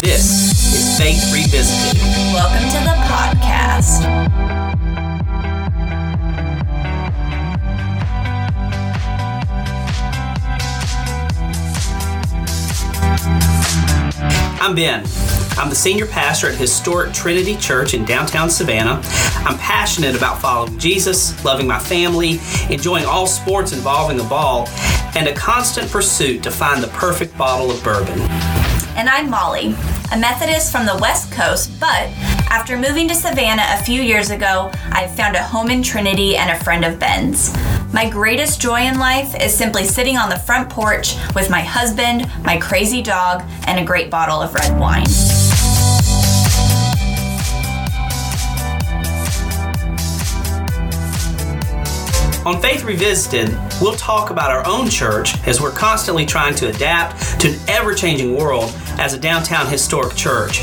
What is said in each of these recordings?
This is Faith Revisited. Welcome to the podcast. I'm Ben. I'm the senior pastor at historic Trinity Church in downtown Savannah. I'm passionate about following Jesus, loving my family, enjoying all sports involving the ball, and a constant pursuit to find the perfect bottle of bourbon. And I'm Molly, a Methodist from the West Coast, but after moving to Savannah a few years ago, I've found a home in Trinity and a friend of Ben's. My greatest joy in life is simply sitting on the front porch with my husband, my crazy dog, and a great bottle of red wine. On Faith Revisited, we'll talk about our own church as we're constantly trying to adapt to an ever changing world as a downtown historic church.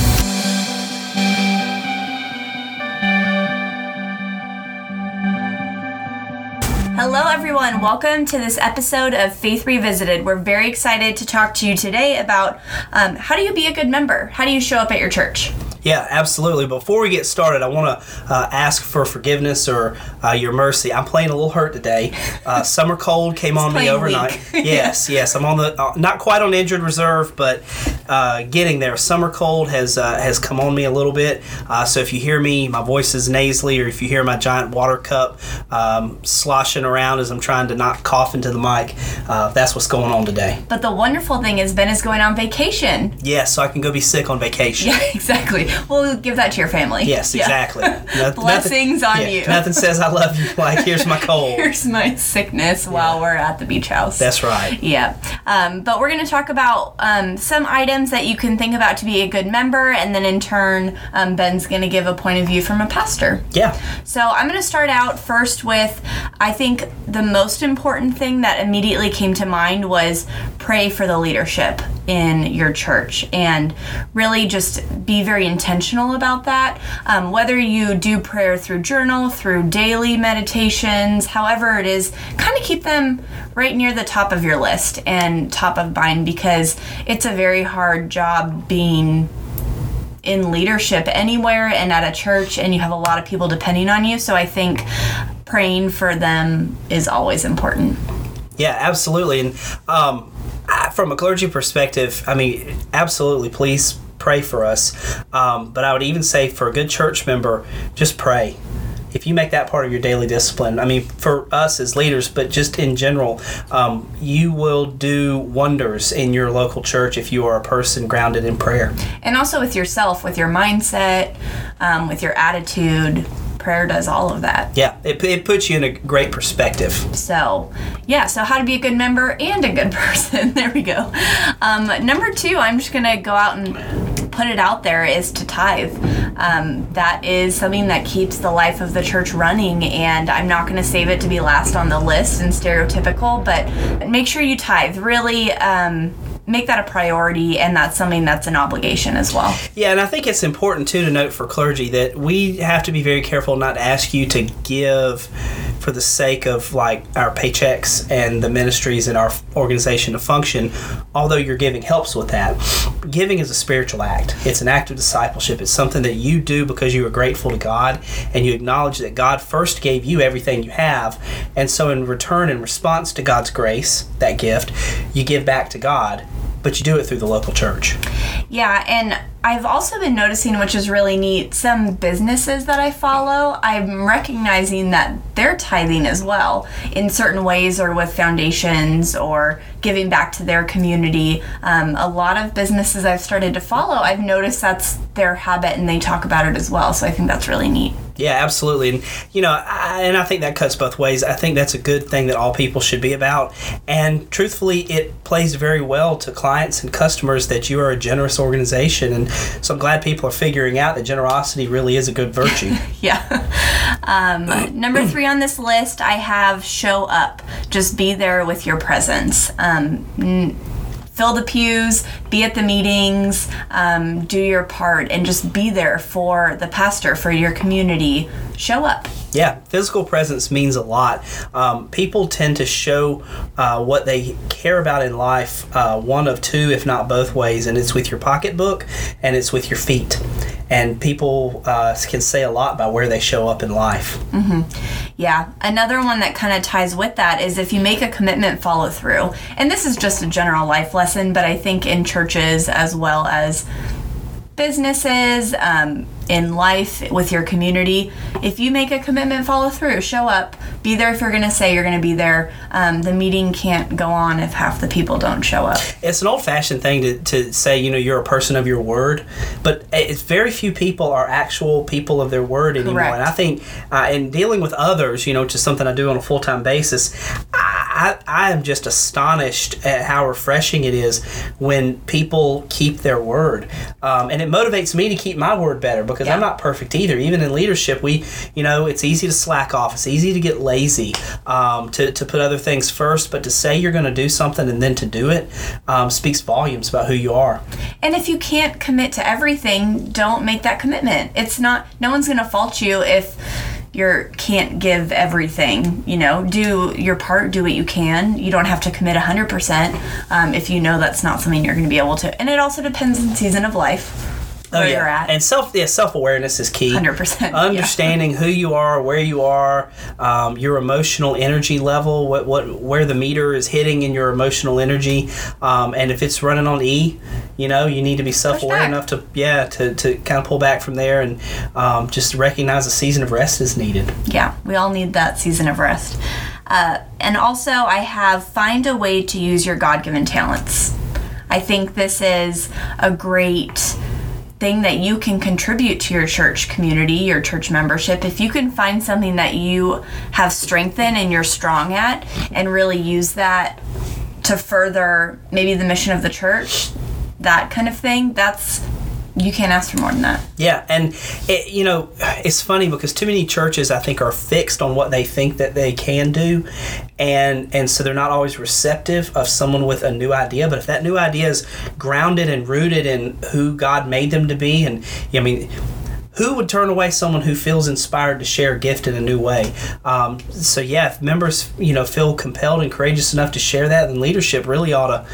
Hello, everyone. Welcome to this episode of Faith Revisited. We're very excited to talk to you today about um, how do you be a good member? How do you show up at your church? Yeah, absolutely. Before we get started, I want to uh, ask for forgiveness or uh, your mercy. I'm playing a little hurt today. Uh, summer cold came on me overnight. yes, yes. I'm on the uh, not quite on injured reserve, but uh, getting there. Summer cold has uh, has come on me a little bit. Uh, so if you hear me, my voice is nasally, or if you hear my giant water cup um, sloshing around as I'm trying to not cough into the mic, uh, that's what's going on today. But the wonderful thing is, Ben is going on vacation. Yes, so I can go be sick on vacation. Yeah, exactly. We'll give that to your family. Yes, Yeah. exactly. Noth- Blessings on yeah, you. Nothing says I love you like here's my cold. Here's my sickness while we're at the beach house. That's right. Yeah. Um, but we're going to talk about um, some items that you can think about to be a good member, and then in turn, um, Ben's going to give a point of view from a pastor. Yeah. So I'm going to start out first with I think the most important thing that immediately came to mind was pray for the leadership in your church and really just be very intentional about that. Um, whether you do prayer through journal, through daily meditations, however it is, kind of keep them right near the top of your list and top of mind because it's a very hard job being in leadership anywhere and at a church and you have a lot of people depending on you so i think praying for them is always important Yeah, absolutely. And um, from a clergy perspective, I mean, absolutely, please pray for us. Um, but I would even say for a good church member, just pray. If you make that part of your daily discipline, I mean, for us as leaders, but just in general, um, you will do wonders in your local church if you are a person grounded in prayer. and also with yourself with your mindset um, with your attitude prayer does all of that. Yeah, it, it puts you in a great perspective. so yeah so how to be a good member and a good person. There we go. Um, number two i'm just gonna go out and put it out there is to tithe. Um, that is something that keeps the life of the church running and i'm not going to save it to be last on the list and stereotypical but make sure you tithe. Really um, make that a priority and that's something that's an obligation as well. Yeah, and I think it's important too to note for clergy that we have to be very careful not to ask you to give for the sake of like our paychecks and the ministries and our organization to function, although your giving helps with that. Giving is a spiritual act. It's an act of discipleship. It's something that you do because you are grateful to God and you acknowledge that God first gave you everything you have. And so in return in response to God's grace, that gift, you give back to God, but you do it through the local church. Yeah, and I've also been noticing, which is really neat, some businesses that I follow, I'm recognizing that they're tithing as well in certain ways or with foundations or giving back to their community. Um, a lot of businesses I've started to follow, I've noticed that's their habit and they talk about it as well. So I think that's really neat. Yeah, absolutely. And you know, I, and I think that cuts both ways. I think that's a good thing that all people should be about. And truthfully, it plays very well to clients and customers that you are a generous organization. And so I'm glad people are figuring out that generosity really is a good virtue. yeah. Um, number three on this list, I have show up. Just be there with your presence. Um, n- fill the pews, be at the meetings, um, do your part, and just be there for the pastor, for your community. Show up. Yeah, physical presence means a lot. Um, people tend to show uh, what they care about in life uh, one of two, if not both ways, and it's with your pocketbook and it's with your feet. And people uh, can say a lot by where they show up in life. Mm-hmm. Yeah. Another one that kind of ties with that is if you make a commitment, follow through. And this is just a general life lesson, but I think in churches as well as businesses, um, in life with your community, if you make a commitment, follow through, show up, be there if you're going to say you're going to be there. Um, the meeting can't go on if half the people don't show up. It's an old fashioned thing to, to say, you know, you're a person of your word, but it's very few people are actual people of their word anymore. Correct. And I think uh, in dealing with others, you know, which is something I do on a full time basis, I, I am just astonished at how refreshing it is when people keep their word. Um, and it motivates me to keep my word better because yeah. I'm not perfect either. Even in leadership, we, you know, it's easy to slack off. It's easy to get lazy, um, to, to put other things first. But to say you're going to do something and then to do it um, speaks volumes about who you are. And if you can't commit to everything, don't make that commitment. It's not, no one's going to fault you if you can't give everything you know? Do your part do what you can. You don't have to commit 100% um, if you know that's not something you're going to be able to. And it also depends on season of life oh, yeah. you're at. And self yeah, self awareness is key. Hundred percent. Understanding yeah. who you are, where you are, um, your emotional energy level, what what where the meter is hitting in your emotional energy, um, and if it's running on E, you know, you need to be self aware enough to yeah to, to kind of pull back from there and um, just recognize a season of rest is needed. Yeah, we all need that season of rest. Uh, and also, I have find a way to use your God given talents. I think this is a great thing that you can contribute to your church community, your church membership, if you can find something that you have strength in and you're strong at and really use that to further maybe the mission of the church, that kind of thing, that's you can't ask for more than that. Yeah, and it, you know, it's funny because too many churches I think are fixed on what they think that they can do, and and so they're not always receptive of someone with a new idea. But if that new idea is grounded and rooted in who God made them to be, and I mean who would turn away someone who feels inspired to share a gift in a new way? Um, so yeah, if members you know feel compelled and courageous enough to share that, then leadership really ought to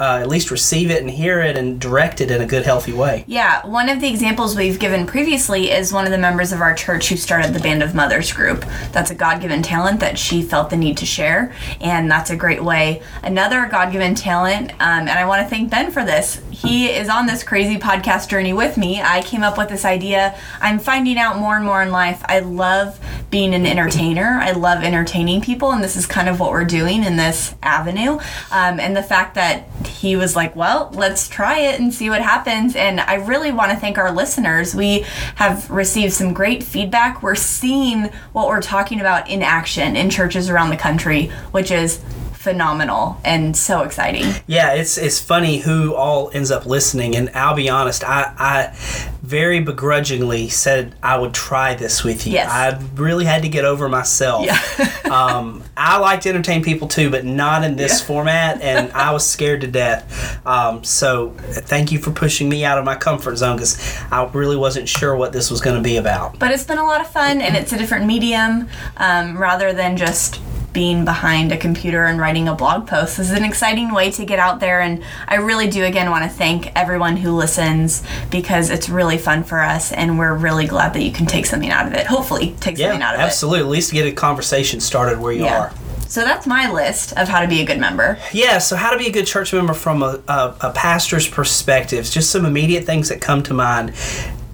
uh, at least receive it and hear it and direct it in a good, healthy way. Yeah, one of the examples we've given previously is one of the members of our church who started the Band of Mothers group. That's a God given talent that she felt the need to share, and that's a great way. Another God given talent, um, and I want to thank Ben for this. He is on this crazy podcast journey with me. I came up with this idea. I'm finding out more and more in life. I love being an entertainer, I love entertaining people, and this is kind of what we're doing in this avenue. Um, and the fact that he was like, well, let's try it and see what happens. And I really want to thank our listeners. We have received some great feedback. We're seeing what we're talking about in action in churches around the country, which is phenomenal and so exciting. Yeah, it's it's funny who all ends up listening, and I'll be honest, I I very begrudgingly said I would try this with you. Yes. I really had to get over myself. Yeah. um, I like to entertain people too, but not in this yeah. format, and I was scared to death. Um, so thank you for pushing me out of my comfort zone because I really wasn't sure what this was going to be about. But it's been a lot of fun, and it's a different medium um, rather than just being behind a computer and writing a blog post. This is an exciting way to get out there, and I really do again want to thank everyone who listens because it's really fun for us, and we're really glad that you can take something out of it. Hopefully, take yeah, something out of absolutely. it. Absolutely, at least get a conversation started where you yeah. are. So that's my list of how to be a good member. Yeah, so how to be a good church member from a, a, a pastor's perspective. Just some immediate things that come to mind.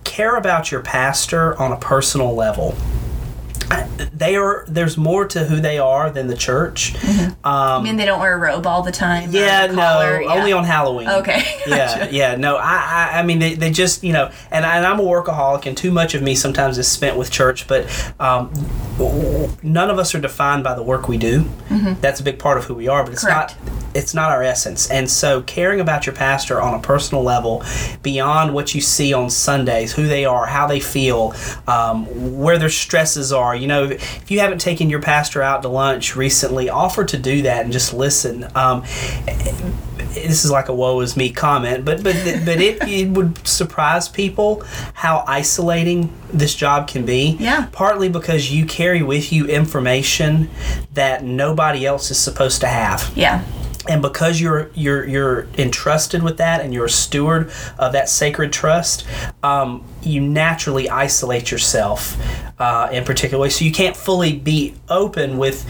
Care about your pastor on a personal level. They are there's more to who they are than the church. I mean, they don't wear a robe all the time. Yeah, no, yeah. only on Halloween. Okay, Yeah, gotcha. yeah, no, I, I, I mean, they, they just, you know, and, I, and I'm a workaholic, and too much of me sometimes is spent with church, but um, none of us are defined by the work we do. That's a big part of who we are, but it's Mm-hmm. Correct. not. It's not our essence, and so caring about your pastor on a personal level, beyond what you see on Sundays, who they are, how they feel, um, where their stresses are. You know, if you haven't taken your pastor out to lunch recently, offer to do that and just listen. Um, this is like a woe is me comment, but but but it, it would surprise people how isolating this job can be. Yeah. Partly because you carry with you information that nobody else is supposed to have Yeah. And because you're you're you're entrusted with that and you're a steward of that sacred trust um, you naturally isolate yourself uh, in particular so you can't fully be open with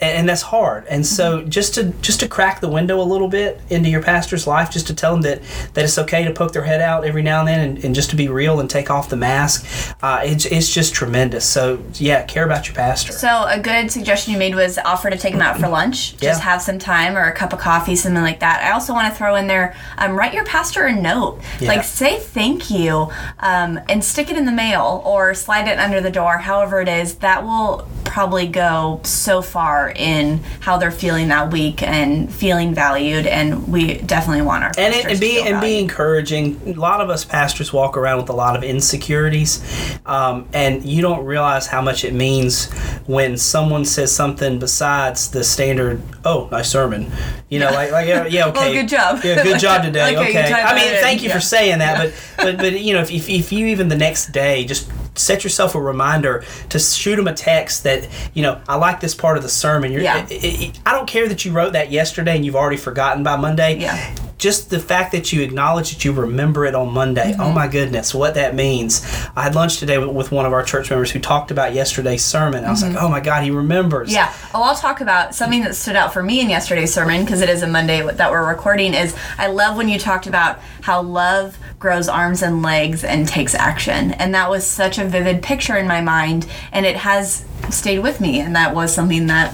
and, and that's hard and so just to just to crack the window a little bit into your pastor's life just to tell them that that it's okay to poke their head out every now and then and, and just to be real and take off the mask uh, it's, it's just tremendous so yeah care about your pastor So a good suggestion you made was offer to take them out for lunch. Just Yeah. have some time or a cup of coffee, something like that. I also want to throw in there, um, write your pastor a note. Yeah. Like say thank you, um, and stick it in the mail or slide it under the door. However it is, that will probably go so far in how they're feeling that week and feeling valued. And we definitely want our and, it, and to be and be encouraging. A lot of us pastors walk around with a lot of insecurities, um, and you don't realize how much it means when someone says something besides the standard. Oh, nice sermon. You know, like like yeah, yeah, okay, Well, good job. Yeah, good job today. Okay, okay, I mean, thank you yeah. for saying that, but but but you know, if, if if you even the next day just set yourself a reminder to shoot them a text that you know I like this part of the sermon. You're, Yeah. I- I- I don't care that you wrote that yesterday and you've already forgotten by Monday Yeah. Just the fact that you acknowledge that you remember it on Monday. Mm-hmm. Oh my goodness, what that means. I had lunch today with- one of our church members who talked about yesterday's sermon. I was like, oh my God, he remembers. Mm-hmm. Yeah. Oh, I'll talk about something that stood out for me in yesterday's sermon because it is a Monday that we're recording. Is I love when you talked about how love grows arms and legs and takes action, and that was such a vivid picture in my mind, and it has stayed with me, and that was something that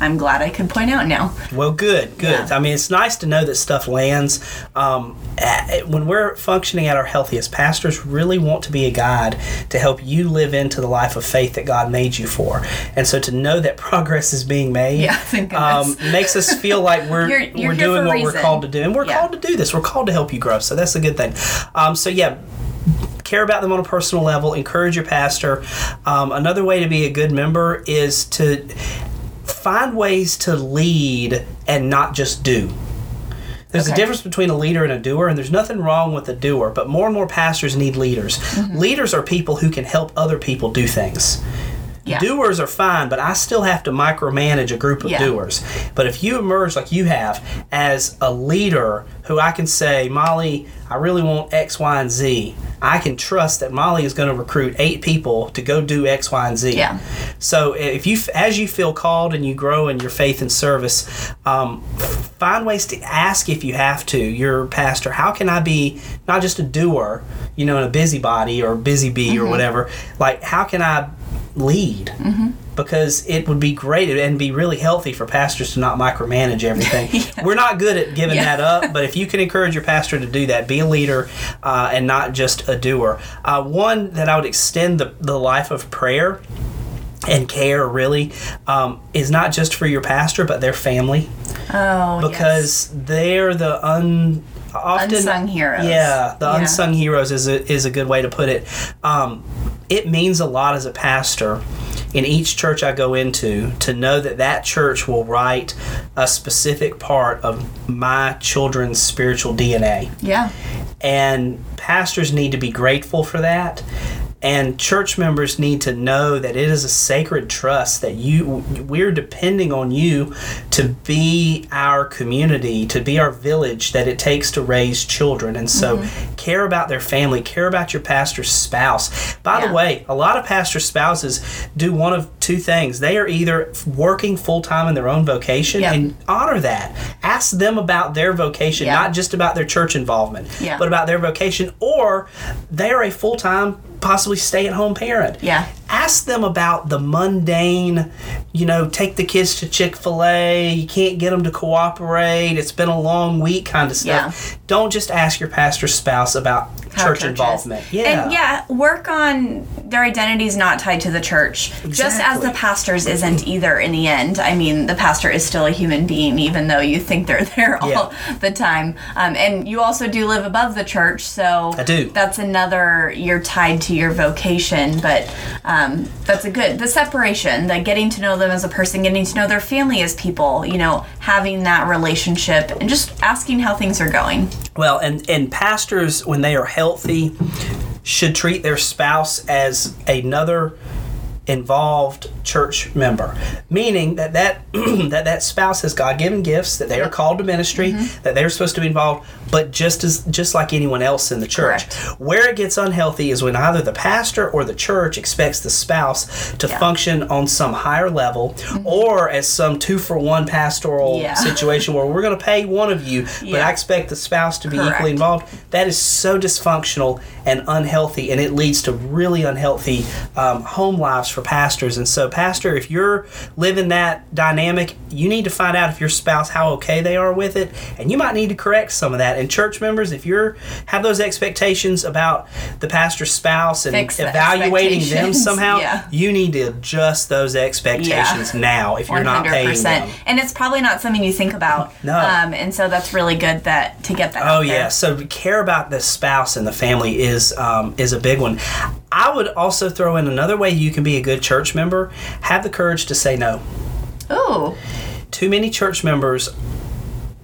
I'm glad I could point out now. Well, good, good. Yeah. I mean, it's nice to know that stuff lands. Um, eh, when we're functioning at our healthiest, pastors really want to be a guide to help you live into the life of faith that God made you for. And so to know that progress is being made Yeah, um, makes us feel like we're, You're- you're we're doing what we're called to do. And we're Yeah. called to do this. We're called to help you grow. So that's a good thing. Um, so, yeah, care about them on a personal level, encourage your pastor. Um, another way to be a good member is to find ways to lead and not just do. There's a difference between a leader and a doer, and there's nothing wrong with a doer, but more and more pastors need leaders. Mm-hmm. Leaders are people who can help other people do things. Yeah. Doers are fine, but I still have to micromanage a group of Yeah. doers. But if you emerge like you have as a leader who I can say, Molly, I really want X, Y, and Z, I can trust that Molly is going to recruit eight people to go do X, Y, and Z. Yeah. So if you, as you feel called and you grow in your faith and service, um, find ways to ask if you have to your pastor, how can I be not just a doer, you know, and a busybody or busy bee Mm-hmm. or whatever? Like, how can I lead? Because it would be great and be really healthy for pastors to not micromanage everything. We're not good at giving Yeah. that up, but if you can encourage your pastor to do that, be a leader uh, and not just a doer. Uh, one that I would extend the, the life of prayer and care really um, is not just for your pastor but their family Oh, yes. because they're the un often Unsung heroes. yeah the Yeah. unsung heroes is a, is a good way to put it um, it means a lot as a pastor in each church I go into to know that that church will write a specific part of my children's spiritual DNA yeah. and pastors need to be grateful for that and church members need to know that it is a sacred trust that you we're depending on you to be our community to be our village that it takes to raise children and so mm-hmm. care about their family care about your pastor's spouse by Yeah. the way a lot of pastor spouses do one of two things. They are either working full time in their own vocation and honor that. Ask them about their vocation, Yeah. not just about their church involvement, but about their vocation, or they are a full time, possibly stay at home parent. Yeah. Ask them about the mundane, you know, take the kids to Chick fil A, you can't get them to cooperate, it's been a long week kind of stuff. Don't just ask your pastor's spouse about How church involvement. Yeah. And yeah, work on their identity is not tied to the church. Just as the pastor's isn't either in the end. I mean, the pastor is still a human being, even though you think they're there all Yeah. the time. Um, and you also do live above the church, so I do. That's another, you're tied to your vocation, but um, that's a good, the separation, the getting to know them as a person, getting to know their family as people, you know, having that relationship and just asking how things are going. Well, and and pastors when they are healthy should treat their spouse as another involved church member meaning that that that, that spouse has god-given gifts that they are called to ministry Mm-hmm. that they're supposed to be involved but just as just like anyone else in the church Correct. where it gets unhealthy is when either the pastor or the church expects the spouse to Yeah. Mm-hmm. function on some higher level or as some two for one pastoral Yeah. situation where we're going to pay one of you but i expect the spouse to be Correct. equally involved that is so dysfunctional and unhealthy and it leads to really unhealthy um, home lives for pastors and so pastor if you're living that dynamic you need to find out if your spouse how okay they are with it and you might need to correct some of that and church members if you're have those expectations about the pastor's spouse and Fix the evaluating them somehow Yeah. you need to adjust those expectations now if you're not paying them And it's probably not something you think about. No. Um, and so that's really good that to get that. Oh yeah, so to care about the spouse and the family is um, is a big one. I would also throw in another way you can be a good church member: have the courage to say no. Oh. Too many church members,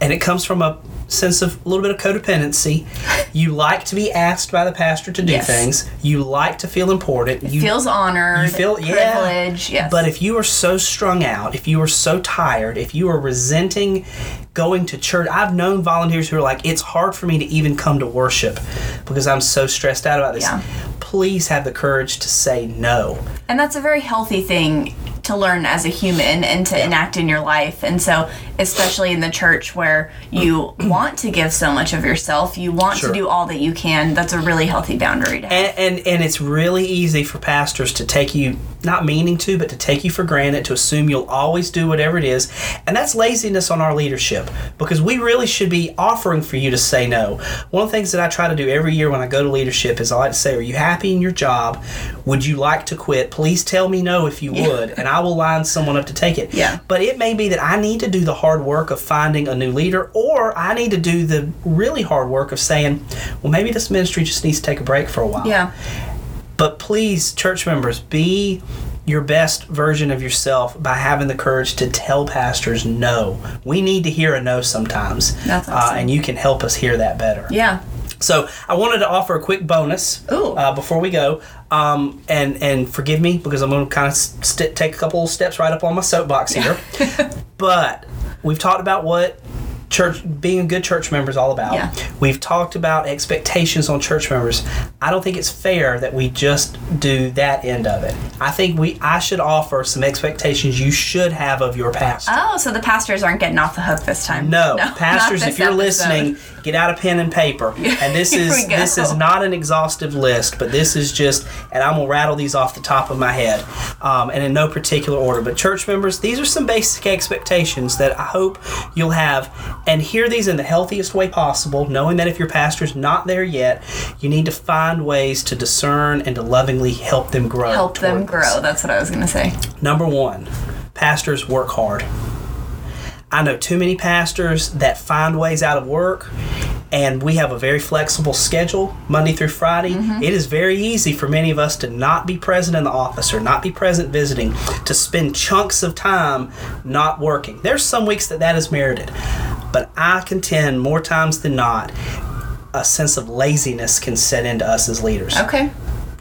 and it comes from a sense of a little bit of codependency. You like to be asked by the pastor to do Yes. things. You like to feel important. you Feels honored. you feel yeah. privilege. Yes. But if you are so strung out, if you are so tired, if you are resenting going to church, I've known volunteers who are like, it's hard for me to even come to worship because I'm so stressed out about this. Yeah. Please have the courage to say no. and that's a very healthy thing to learn as a human and to enact in your life. And so, especially in the church where you want to give so much of yourself, you want Sure. to do all that you can. That's a really healthy boundary to have. And, and and it's really easy for pastors to take you not meaning to, but to take you for granted, to assume you'll always do whatever it is. And that's laziness on our leadership because we really should be offering for you to say no. One of the things that I try to do every year when I go to leadership is I like to say, Are you happy in your job? Would you like to quit? Please tell me no if you would, and I will line someone up to take it. Yeah. But it may be that I need to do the hard work of finding a new leader, or I need to do the really hard work of saying, Well, maybe this ministry just needs to take a break for a while. yeah. But please, church members, be your best version of yourself by having the courage to tell pastors no. We need to hear a no sometimes. That's uh, and you can help us hear that better. Yeah. So I wanted to offer a quick bonus uh, before we go. Um, and, and forgive me because I'm going to kind of st- take a couple of steps right up on my soapbox here. but we've talked about what church being a good church member is all about. Yeah. We've talked about expectations on church members. I don't think it's fair that we just do that end of it. I think we I should offer some expectations you should have of your pastor. Oh, so the pastors aren't getting off the hook this time. No, not pastors, if you're episode. listening, get out a pen and paper. And this is this is not an exhaustive list, but this is just, and I'm gonna rattle these off the top of my head, um, and in no particular order. But church members, these are some basic expectations that I hope you'll have, and hear these in the healthiest way possible, knowing that if your pastor's not there yet, you need to find ways to discern and to lovingly help them grow. help them toward this. grow. That's what I was going to say. Number one, pastors work hard. I know too many pastors that find ways out of work, and we have a very flexible schedule Monday through Friday. Mm-hmm. It is very easy for many of us to not be present in the office or not be present visiting, to spend chunks of time not working. There's some weeks that that is merited, but I contend more times than not, a sense of laziness can set into us as leaders Okay.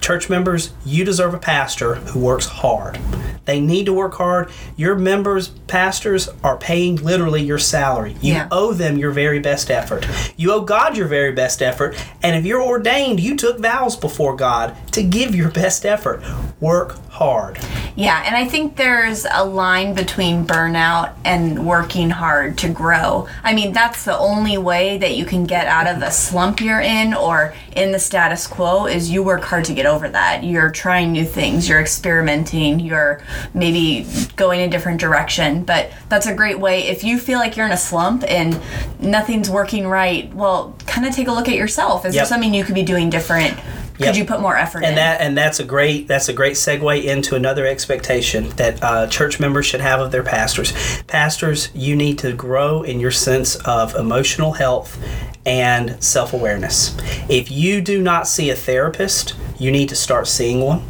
Church members, you deserve a pastor who works hard. They need to work hard. Your members, pastors are paying literally your salary. You Yeah. owe them your very best effort. You owe God your very best effort. And if you're ordained, you took vows before God to give your best effort. Work hard. Yeah, and I think there's a line between burnout and working hard to grow. I mean, that's the only way that you can get out of a slump you're in or in the status quo is you work hard to get over that. You're trying new things, you're experimenting, you're maybe going a different direction. But that's a great way if you feel like you're in a slump and nothing's working right, well, kind of take a look at yourself. Is there something you could be doing different? Could Yep. you put more effort in? and that and that's a great that's a great segue into another expectation that uh, church members should have of their pastors. Pastors, you need to grow in your sense of emotional health and self awareness. If you do not see a therapist, you need to start seeing one.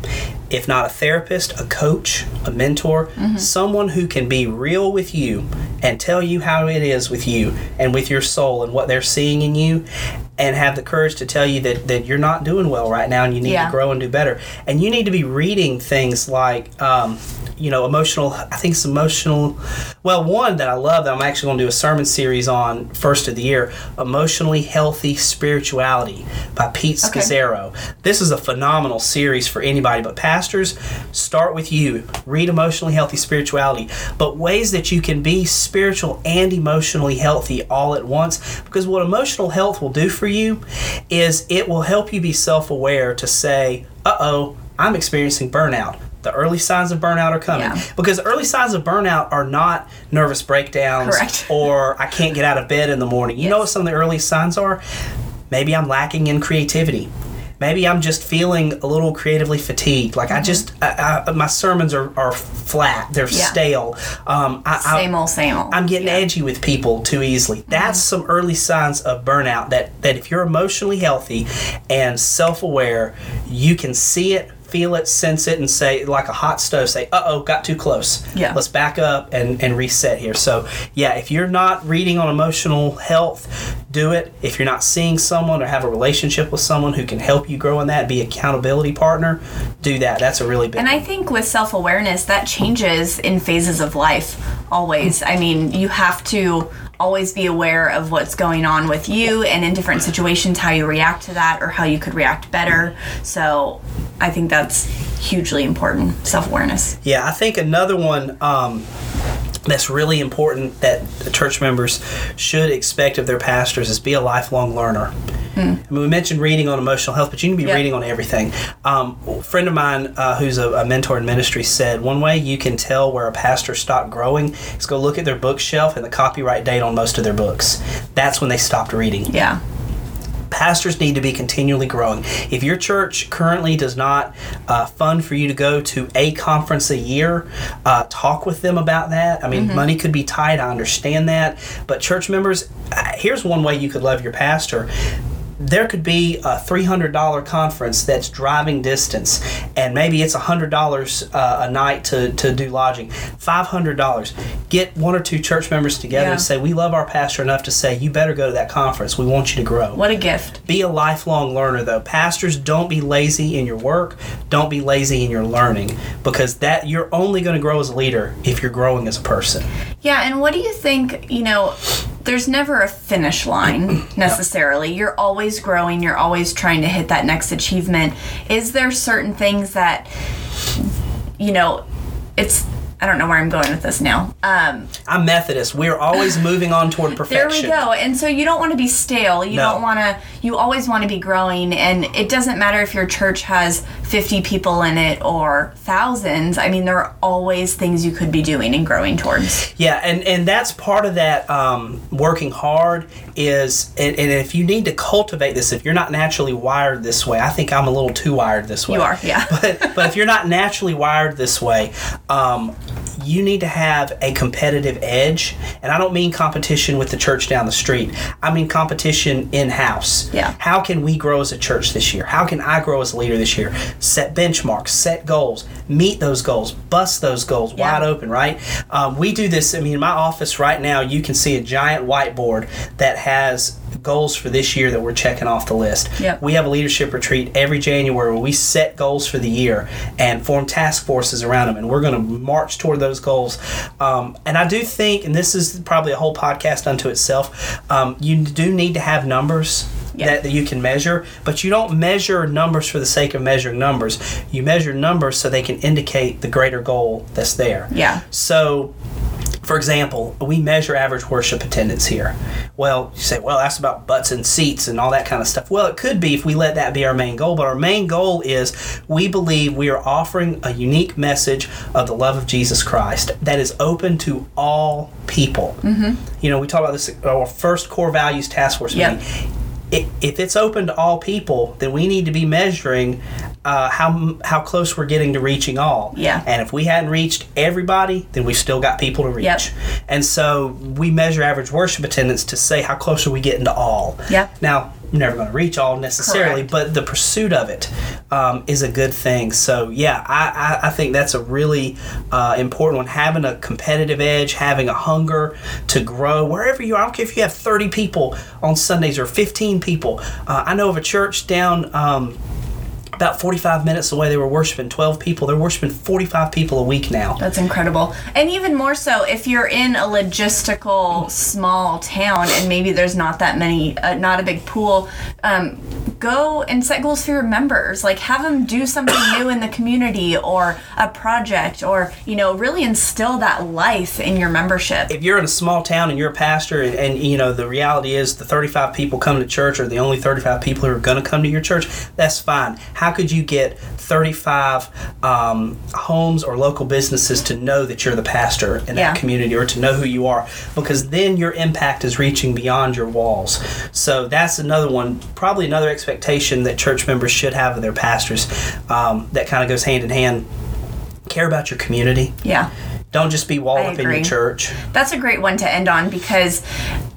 If not a therapist, a coach, a mentor, someone who can be real with you and tell you how it is with you and with your soul and what they're seeing in you and have the courage to tell you that, that you're not doing well right now and you need Yeah. to grow and do better. And you need to be reading things like, um, you know, emotional, I think it's emotional. Well, one that I love that I'm actually going to do a sermon series on first of the year Emotionally Healthy Spirituality by Pete Okay. Scazzero. This is a phenomenal series for anybody, but pastors, start with you. Read Emotionally Healthy Spirituality, but ways that you can be spiritual and emotionally healthy all at once. Because what emotional health will do for you is it will help you be self aware to say, uh oh, I'm experiencing burnout. The early signs of burnout are coming. Yeah. Because early signs of burnout are not nervous breakdowns Correct. or I can't get out of bed in the morning. You know what some of the early signs are? Maybe I'm lacking in creativity. Maybe I'm just feeling a little creatively fatigued. Like I just, I, I, my sermons are, are flat. They're Mm-hmm. Yeah. stale. Um, I, I, same old, same old. I'm getting Yeah. Mm-hmm. edgy with people too easily. That's some early signs of burnout. That that if you're emotionally healthy and self-aware, you can see it, feel it, sense it, and say like a hot stove, say, "Uh oh, got too close. Yeah. let's back up and and reset here." So yeah, if you're not reading on emotional health, do it. If you're not seeing someone or have a relationship with someone who can help you grow in that, be accountability partner, do that. That's a really big. And I think with self awareness, that changes in phases of life always. I mean, you have to always be aware of what's going on with you and in different situations how you react to that or how you could react better. So I think that's hugely important self awareness. Yeah, I think another one um, that's really important that church members should expect of their pastors is be a lifelong learner. I mean, we mentioned reading on emotional health, but you need to be Yeah. reading on everything. Um, a friend of mine uh, who's a, a mentor in ministry said one way you can tell where a pastor stopped growing is go look at their bookshelf and the copyright date on most of their books. That's when they stopped reading Yeah. Pastors need to be continually growing. If your church currently does not uh, fund for you to go to a conference a year, uh, talk with them about that. I mean, money could be tight, I understand that. But, church members, uh, here's one way you could love your pastor. There could be a $300 conference that's driving distance, and maybe it's $100 uh, a night to, to do lodging. $500. Get one or two church members together Yeah. and say, We love our pastor enough to say, You better go to that conference. We want you to grow. What a gift. Be a lifelong learner, though. Pastors, don't be lazy in your work. Don't be lazy in your learning, because that you're only going to grow as a leader if you're growing as a person. Yeah, and what do you think? You know, there's never a finish line necessarily. You're always growing, you're always trying to hit that next achievement. Is there certain things that, you know, it's. I don't know where I'm going with this now. Um, I'm Methodist. We're always moving on toward perfection. there we go. And so you don't want to be stale. You No. don't want to, you always want to be growing. And it doesn't matter if your church has 50 people in it or thousands. I mean, there are always things you could be doing and growing towards. Yeah, and and that's part of that um, working hard is, and, and if you need to cultivate this, if you're not naturally wired this way, I think I'm a little too wired this way. You are, yeah. but but if you're not naturally wired this way, um, you need to have a competitive edge, and I don't mean competition with the church down the street. I mean competition in house. Yeah. How can we grow as a church this year? How can I grow as a leader this year? Set benchmarks, set goals, meet those goals, bust those goals Yeah. wide open, right? Um, we do this. I mean, in my office right now, you can see a giant whiteboard that has goals for this year that we're checking off the list. Yep. We have a leadership retreat every January where we set goals for the year and form task forces around them, and we're going to march toward those goals. Um, and I do think, and this is probably a whole podcast unto itself, um, you do need to have numbers. Yeah. That, that you can measure, but you don't measure numbers for the sake of measuring numbers. You measure numbers so they can indicate the greater goal that's there. Yeah. So, for example, we measure average worship attendance here. Well, you say, well, that's about butts and seats and all that kind of stuff. Well, it could be if we let that be our main goal, but our main goal is we believe we are offering a unique message of the love of Jesus Christ that is open to all people. Mm-hmm. You know, we talk about this our first core values task force meeting i- if it's open to all people, then we need to be measuring uh, how how close we're getting to reaching all. Yeah. And if we hadn't reached everybody, then we've still got people to reach. Yep. And so we measure average worship attendance to say how close are we getting to all. Yep. Now you're never going to reach all necessarily, Correct. but the pursuit of it um, is a good thing. So yeah, I, I, I think that's a really uh, important one. Having a competitive edge, having a hunger to grow wherever you are. I don't care if you have 30 people on Sundays or 15 people. Uh, I know of a church down. Um, about 45 minutes away, they were worshiping 12 people. They're worshiping 45 people a week now. That's incredible. And even more so if you're in a logistical small town and maybe there's not that many, uh, not a big pool, um, go and set goals for your members. Like have them do something new in the community or a project or, you know, really instill that life in your membership. if you're in a small town and you're a pastor and, and you know the reality is the 35 people coming to church are the only 35 people who are going to come to your church that's fine how could you get 35 um, homes or local businesses to know that you're the pastor in Yeah. that community or to know who you are because then your impact is reaching beyond your walls so that's another one probably another expectation that church members should have of their pastors um, that kind of goes hand in hand care about your community Yeah. Don't just be walled up in your church That's a great one to end on because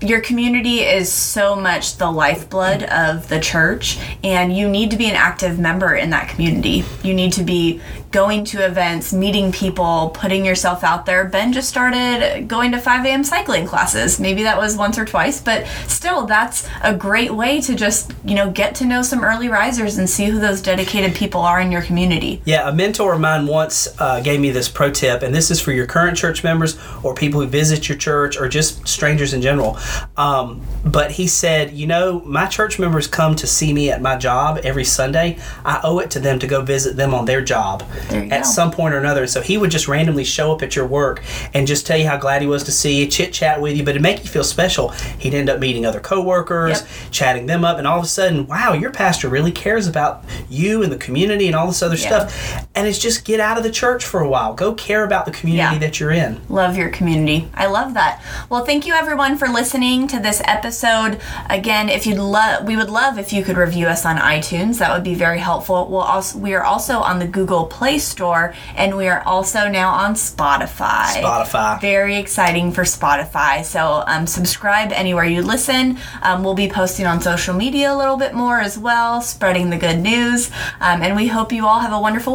your community is so much the lifeblood of the church, and you need to be an active member in that community. You need to be going to events, meeting people, putting yourself out there. Ben just started going to 5 a.m. cycling classes. Maybe that was once or twice, but still, that's a great way to just, you know, get to know some early risers and see who those dedicated people are in your community. Yeah, a mentor of mine once uh, gave me this pro tip, and this is for your current church members or people who visit your church or just strangers in general. Um, but he said, You know, my church members come to see me at my job every Sunday. I owe it to them to go visit them on their job at go. some point or another. So he would just randomly show up at your work and just tell you how glad he was to see you, chit chat with you, but it'd make you feel special. He'd end up meeting other coworkers, Yep. chatting them up, and all of a sudden, wow, your pastor really cares about you and the community and all this other Yeah. stuff. And it's just get out of the church for a while. Go care about the community Yeah. that you're in. Love your community. I love that. Well, thank you everyone for listening to this episode. Again, if you'd love, we would love if you could review us on iTunes. That would be very helpful. We'll also, we are also on the Google Play Store, and we are also now on Spotify. Spotify. Very exciting for Spotify. So um, subscribe anywhere you listen. Um, we'll be posting on social media a little bit more as well, spreading the good news. Um, and we hope you all have a wonderful